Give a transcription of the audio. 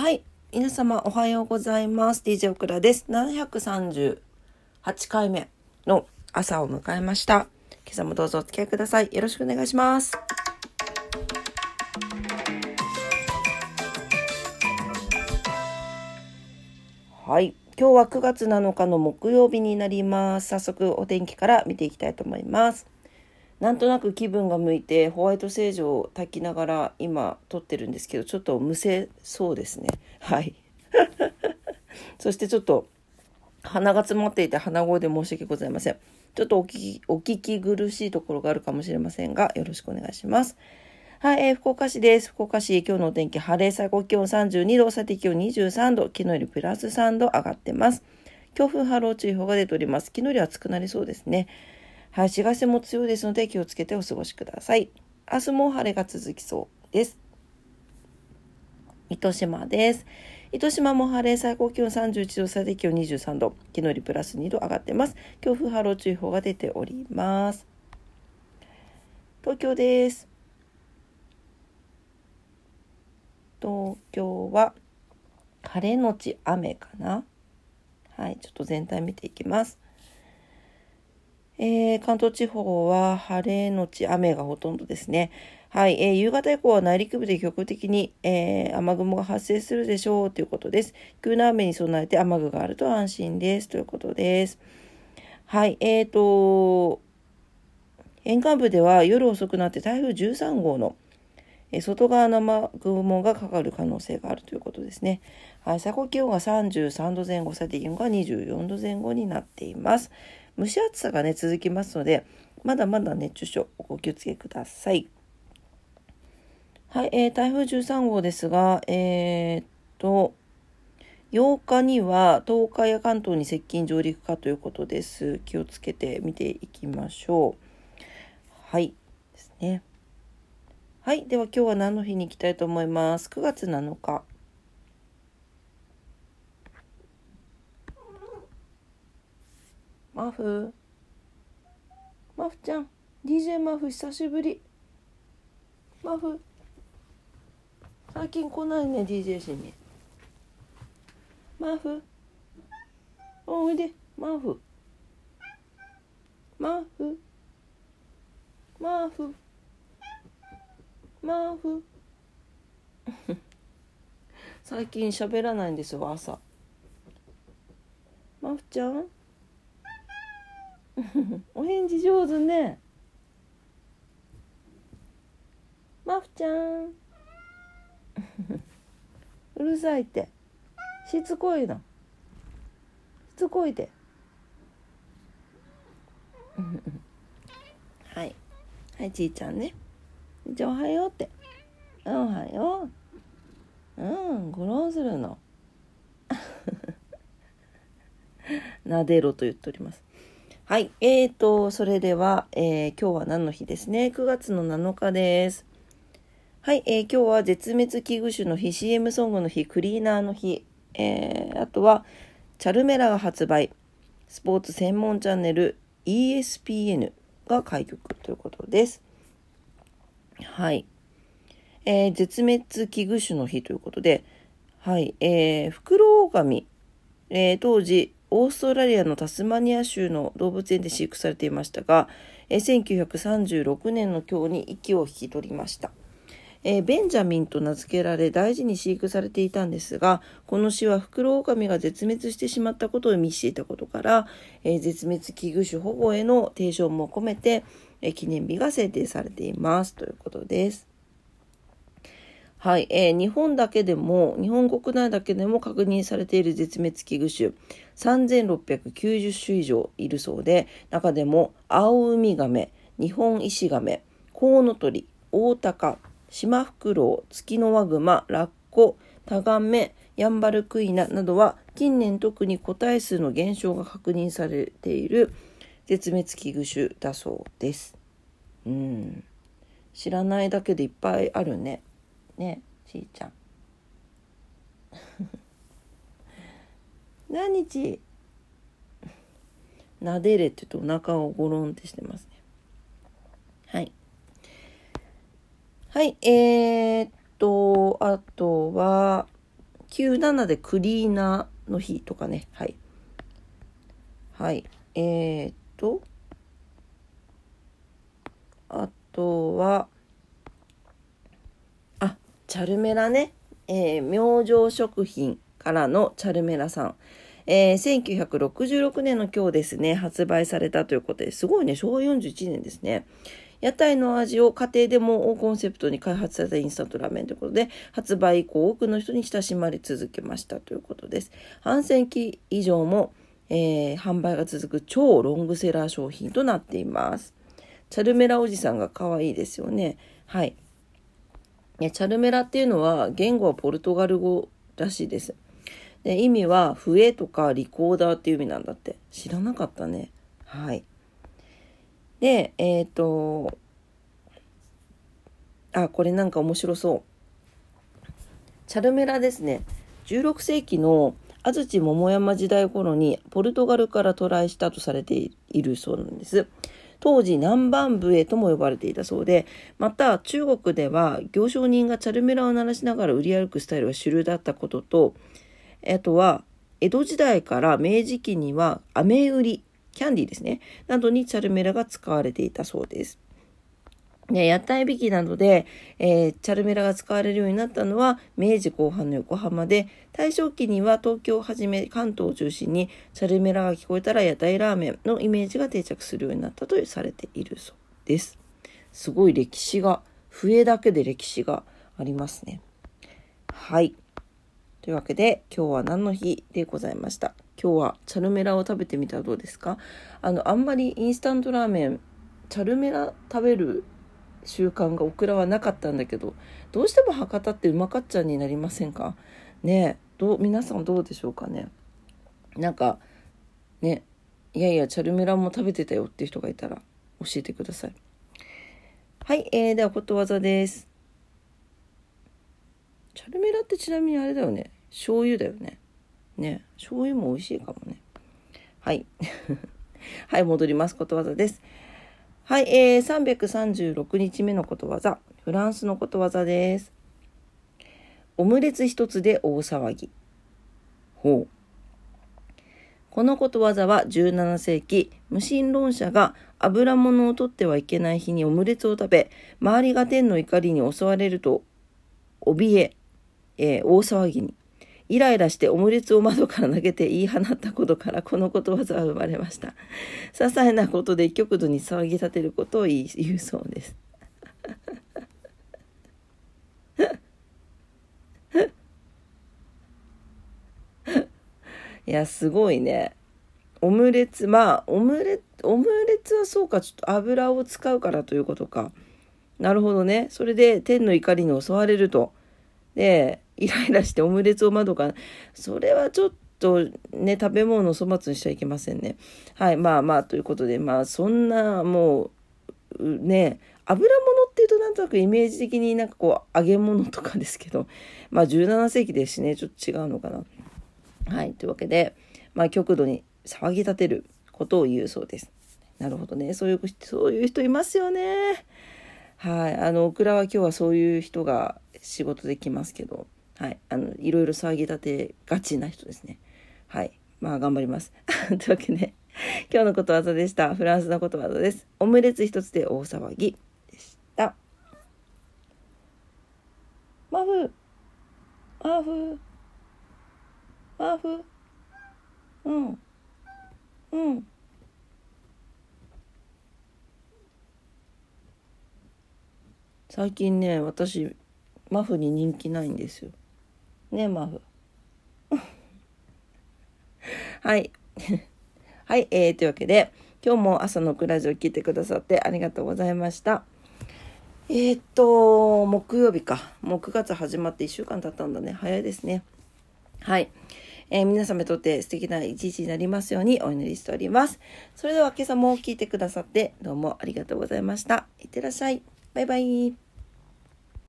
はい。皆様おはようございます。DJ オクラです。738回目の朝を迎えました。今朝もどうぞお付き合いください。よろしくお願いします。はい。今日は9月7日の木曜日になります。早速お天気から見ていきたいと思います。なんとなく気分が向いてホワイトセージを炊きながら今撮ってるんですけどちょっとむせそうですねはい そしてちょっと鼻が詰まっていて鼻声で申し訳ございませんちょっとお聞きお聞き苦しいところがあるかもしれませんがよろしくお願いしますはい、えー、福岡市です。福岡市、今日のお天気、晴れ、最高気温32度、最低気温23度、昨日よりプラス3度上がってます。強風波浪注意報が出ております。昨日より暑くなりそうですね。はい、紫外線も強いですので気をつけてお過ごしください。明日も晴れが続きそうです。糸島です。糸島も晴れ、最高気温31度、最低気温23度、昨日よりプラス2度上がってます。強風波浪注意報が出ております。東京です。東京は晴れのち雨かな。はい、ちょっと全体見ていきます。えー、関東地方は晴れのち雨がほとんどですね。はい、えー、夕方以降は内陸部で局的に、えー、雨雲が発生するでしょうということです。急な雨に備えて雨具があると安心ですということです。はい、えーと、沿岸部では夜遅くなって台風13号の外側の雨雲がかかる可能性があるということですね。はい、最高気温が33度前後、最低気温が24度前後になっています。蒸し暑さがね、続きますので、まだまだ熱中症、お気をつけください。はい、えー、台風13号ですが、えー、っと、8日には東海や関東に接近上陸かということです。気をつけて見ていきましょう。はい、ですね。はい。では今日は何の日に行きたいと思います？9月7日。マフマフちゃん。DJ マフ久しぶり。マフ。最近来ないね、DJ しに。マフ。おいで。マフ。マフ。マフ。マフ 最近喋らないんですよ朝マフちゃん？お返事上手ねマフちゃん うるさいってしつこいのしつこいで はいはいちいちゃんねじゃあおはようって。おはよう。うん、ゴロンするの。なでろと言っております。はい。えーと、それでは、えー、今日は何の日ですね？9月の7日です。はい。えー、今日は絶滅危惧種の日、CM ソングの日、クリーナーの日、えー、あとは、チャルメラが発売、スポーツ専門チャンネル ESPN が開局ということです。はい。えー、絶滅危惧種の日ということで、はい。えー、フクロオオカミ、えー、当時、オーストラリアのタスマニア州の動物園で飼育されていましたが、え、1936年の今日に息を引き取りました。え、ベンジャミンと名付けられ大事に飼育されていたんですが、この死はフクロオオカミが絶滅してしまったことを意味していたことから、え、絶滅危惧種保護への提唱も込めて、え記念日が制定されていますということです。はい、えー、日本だけでも、日本国内だけでも確認されている絶滅危惧種3690種以上いるそうで、中でもアオウミガメ、日本イシガメ、コウノトリ、オオタカ、シマフクロウ、ツキノワグマ、ラッコ、タガメ、ヤンバルクイナなどは近年特に個体数の減少が確認されている絶滅危惧種だそうです。うん。知らないだけでいっぱいあるね。ねちいちゃん。何日？なでれって言うとお腹をゴロンってしてますね。はい。はい、えー、っと、あとは、97でクリーナーの日とかね。はい。はい。えー、っと、あとは、チャルメラね。えー、明星食品からのチャルメラさん。えー、1966年の今日ですね、発売されたということですごいね、昭和41年ですね。屋台の味を家庭でもコンセプトに開発されたインスタントラーメンということで、発売以降多くの人に親しまれ続けましたということです。半世紀以上も、えー、販売が続く超ロングセラー商品となっています。チャルメラおじさんが可愛いですよね。はい。チャルメラっていうのは言語はポルトガル語らしいです。で意味は笛とかリコーダーっていう意味なんだって。知らなかったね。はい。で、えっ、ー、と、あ、これなんか面白そう。チャルメラですね。16世紀の安土桃山時代頃にポルトガルから渡来したとされているそうなんです。当時南蛮笛とも呼ばれていたそうで、また中国では行商人がチャルメラを鳴らしながら売り歩くスタイルが主流だったことと、あとは江戸時代から明治期には飴売りキャンディーですね、などにチャルメラが使われていたそうです。ね、屋台引きなどで、えー、チャルメラが使われるようになったのは明治後半の横浜で大正期には東京をはじめ関東を中心にチャルメラが聞こえたら屋台ラーメンのイメージが定着するようになったとされているそうです。すごい歴史が笛だけで歴史がありますね。はい。というわけで今日は何の日でございました？今日はチャルメラを食べてみたらどうですか？あのあんまりインスタントラーメンチャルメラ食べる習慣がオクラはなかったんだけどどうしても博多ってうまかっちゃんになりませんか？ねどう皆さんどうでしょうかね？なんかねいやいやチャルメラも食べてたよっていう人がいたら教えてください。はい、えー、ではことわざです。チャルメラってちなみにあれだよね？醤油だよね？ね醤油も美味しいかもね。はい。はい戻ります。ことわざです。はい、えー、336日目のことわざ。フランスのことわざです。オムレツ一つで大騒ぎ。ほう。このことわざは17世紀無神論者が油物を取ってはいけない日にオムレツを食べ周りが天の怒りに襲われると怯ええー、大騒ぎに。イライラしてオムレツを窓から投げて言い放ったことからこのことわざは生まれました。些細なことで極度に騒ぎ立てることを言うそうです。いや、すごいね。オムレツ、まあ、オムレ、オムレツはそうか、ちょっと油を使うからということか。なるほどね。それで天の怒りに襲われると。で、イライラしてオムレツを窓からそれはちょっとね食べ物を粗末にしちゃいけませんね。はいまあまあということでまあそんなもうね油物っていうとなんとなくイメージ的になんかこう揚げ物とかですけど まあ17世紀ですしねちょっと違うのかな。はいというわけでまあ極度に騒ぎ立てることを言うそうです。なるほどね。そういうそういう人いますよね。はいあのオクラは今日はそういう人が仕事できますけど。はい、あのいろいろ騒ぎ立てがちな人ですね。はい、まあ頑張ります。というわけで、今日のことわざでした。フランスのことわざです。オムレツ一つで大騒ぎでした。マフマフマフうんうん最近ね私マフに人気ないんですよねマフ はい はい、えー、というわけで今日も朝のクラジオ聞いてくださってありがとうございましたえー、っと木曜日かもう9月始まって1週間経ったんだね早いですねはいえー、皆様にとって素敵な一日になりますようにお祈りしております。それでは今朝も聞いてくださってどうもありがとうございました。いってらっしゃい。バイバイ。